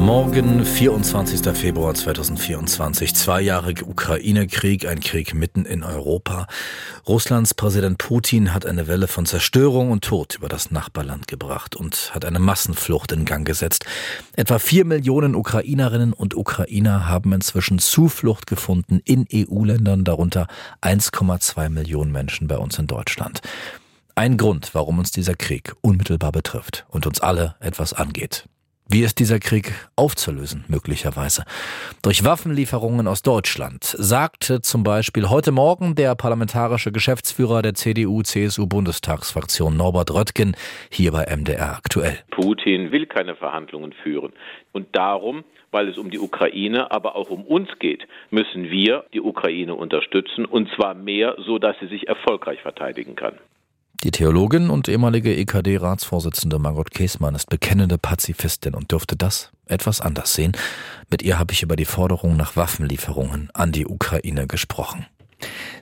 Morgen, 24. Februar 2024. Zwei Jahre Ukraine-Krieg, ein Krieg mitten in Europa. Russlands Präsident Putin hat eine Welle von Zerstörung und Tod über das Nachbarland gebracht und hat eine Massenflucht in Gang gesetzt. Etwa vier Millionen Ukrainerinnen und Ukrainer haben inzwischen Zuflucht gefunden in EU-Ländern, darunter 1,2 Millionen Menschen bei uns in Deutschland. Ein Grund, warum uns dieser Krieg unmittelbar betrifft und uns alle etwas angeht. Wie ist dieser Krieg aufzulösen, möglicherweise? Durch Waffenlieferungen aus Deutschland, sagte zum Beispiel heute Morgen der parlamentarische Geschäftsführer der CDU-CSU-Bundestagsfraktion Norbert Röttgen hier bei MDR aktuell. Putin will keine Verhandlungen führen. Und darum weil es um die Ukraine, aber auch um uns geht, müssen wir die Ukraine unterstützen und zwar mehr, so dass sie sich erfolgreich verteidigen kann. Die Theologin und ehemalige EKD-Ratsvorsitzende Margot Käßmann ist bekennende Pazifistin und dürfte das etwas anders sehen. Mit ihr habe ich über die Forderung nach Waffenlieferungen an die Ukraine gesprochen.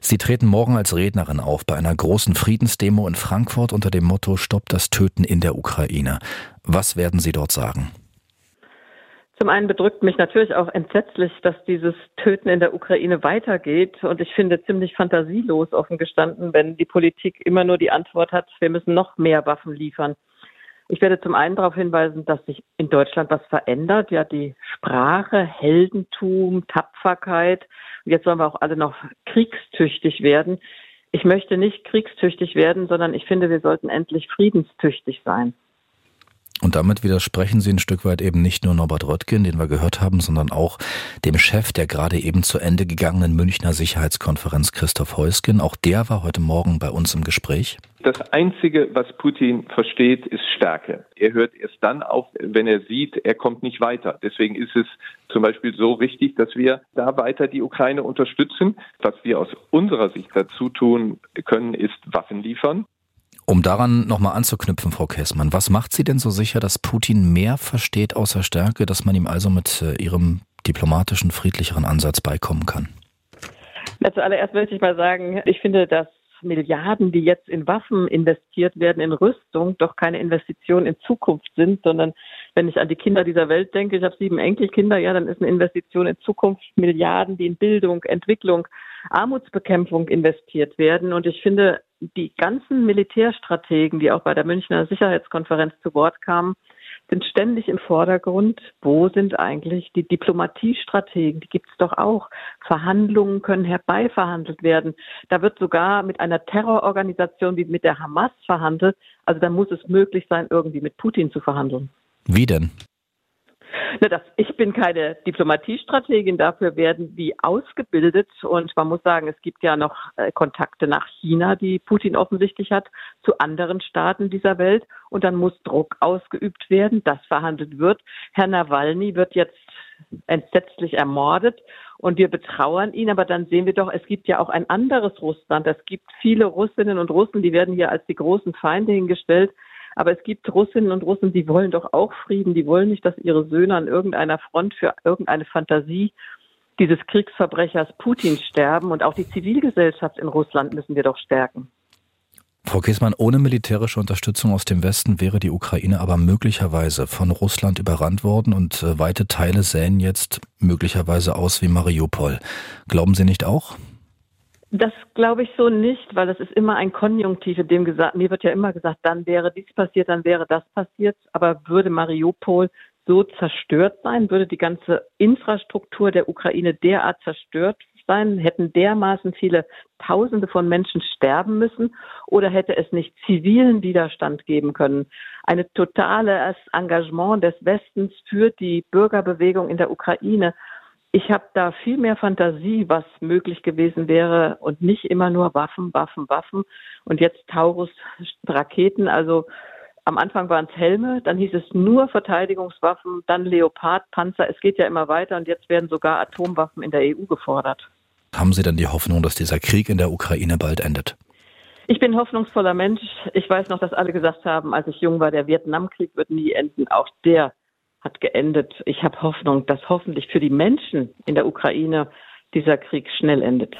Sie treten morgen als Rednerin auf bei einer großen Friedensdemo in Frankfurt unter dem Motto Stopp das Töten in der Ukraine. Was werden Sie dort sagen? Zum einen bedrückt mich natürlich auch entsetzlich, dass dieses Töten in der Ukraine weitergeht. Und ich finde ziemlich fantasielos offen gestanden, wenn die Politik immer nur die Antwort hat, wir müssen noch mehr Waffen liefern. Ich werde zum einen darauf hinweisen, dass sich in Deutschland was verändert. Ja, die Sprache, Heldentum, Tapferkeit. Und jetzt sollen wir auch alle noch kriegstüchtig werden. Ich möchte nicht kriegstüchtig werden, sondern ich finde, wir sollten endlich friedenstüchtig sein. Und damit widersprechen Sie ein Stück weit eben nicht nur Norbert Röttgen, den wir gehört haben, sondern auch dem Chef der gerade eben zu Ende gegangenen Münchner Sicherheitskonferenz, Christoph Heusgen. Auch der war heute Morgen bei uns im Gespräch. Das Einzige, was Putin versteht, ist Stärke. Er hört erst dann auf, wenn er sieht, er kommt nicht weiter. Deswegen ist es zum Beispiel so wichtig, dass wir da weiter die Ukraine unterstützen. Was wir aus unserer Sicht dazu tun können, ist Waffen liefern. Um daran nochmal anzuknüpfen, Frau Käßmann, was macht Sie denn so sicher, dass Putin mehr versteht außer Stärke, dass man ihm also mit äh, Ihrem diplomatischen, friedlicheren Ansatz beikommen kann? Ja, zuallererst möchte ich mal sagen, ich finde, dass Milliarden, die jetzt in Waffen investiert werden, in Rüstung, doch keine Investition in Zukunft sind, sondern wenn ich an die Kinder dieser Welt denke, ich habe sieben Enkelkinder, ja, dann ist eine Investition in Zukunft Milliarden, die in Bildung, Entwicklung, Armutsbekämpfung investiert werden. Und ich finde, die ganzen Militärstrategen, die auch bei der Münchner Sicherheitskonferenz zu Wort kamen, sind ständig im Vordergrund. Wo sind eigentlich die Diplomatiestrategen? Die gibt es doch auch. Verhandlungen können herbeiverhandelt werden. Da wird sogar mit einer Terrororganisation wie mit der Hamas verhandelt. Also da muss es möglich sein, irgendwie mit Putin zu verhandeln. Wie denn? Na, das, ich bin keine Diplomatiestrategin, dafür werden die ausgebildet und man muss sagen, es gibt ja noch äh, Kontakte nach China, die Putin offensichtlich hat, zu anderen Staaten dieser Welt und dann muss Druck ausgeübt werden, das verhandelt wird. Herr Nawalny wird jetzt entsetzlich ermordet und wir betrauern ihn, aber dann sehen wir doch, es gibt ja auch ein anderes Russland. Es gibt viele Russinnen und Russen, die werden hier als die großen Feinde hingestellt. Aber es gibt Russinnen und Russen, die wollen doch auch Frieden. Die wollen nicht, dass ihre Söhne an irgendeiner Front für irgendeine Fantasie dieses Kriegsverbrechers Putin sterben. Und auch die Zivilgesellschaft in Russland müssen wir doch stärken. Frau Kiesmann, ohne militärische Unterstützung aus dem Westen wäre die Ukraine aber möglicherweise von Russland überrannt worden und äh, weite Teile sähen jetzt möglicherweise aus wie Mariupol. Glauben Sie nicht auch? Das glaube ich so nicht, weil es ist immer ein Konjunktiv, in dem gesagt, mir wird ja immer gesagt, dann wäre dies passiert, dann wäre das passiert. Aber würde Mariupol so zerstört sein, würde die ganze Infrastruktur der Ukraine derart zerstört sein, hätten dermaßen viele Tausende von Menschen sterben müssen oder hätte es nicht zivilen Widerstand geben können? Ein totales Engagement des Westens für die Bürgerbewegung in der Ukraine ich habe da viel mehr Fantasie, was möglich gewesen wäre und nicht immer nur Waffen, Waffen, Waffen und jetzt Taurus Raketen. Also am Anfang waren es Helme, dann hieß es nur Verteidigungswaffen, dann Leopard, Panzer. Es geht ja immer weiter und jetzt werden sogar Atomwaffen in der EU gefordert. Haben Sie denn die Hoffnung, dass dieser Krieg in der Ukraine bald endet? Ich bin hoffnungsvoller Mensch. Ich weiß noch, dass alle gesagt haben, als ich jung war, der Vietnamkrieg wird nie enden. Auch der hat geendet. Ich habe Hoffnung, dass hoffentlich für die Menschen in der Ukraine dieser Krieg schnell endet.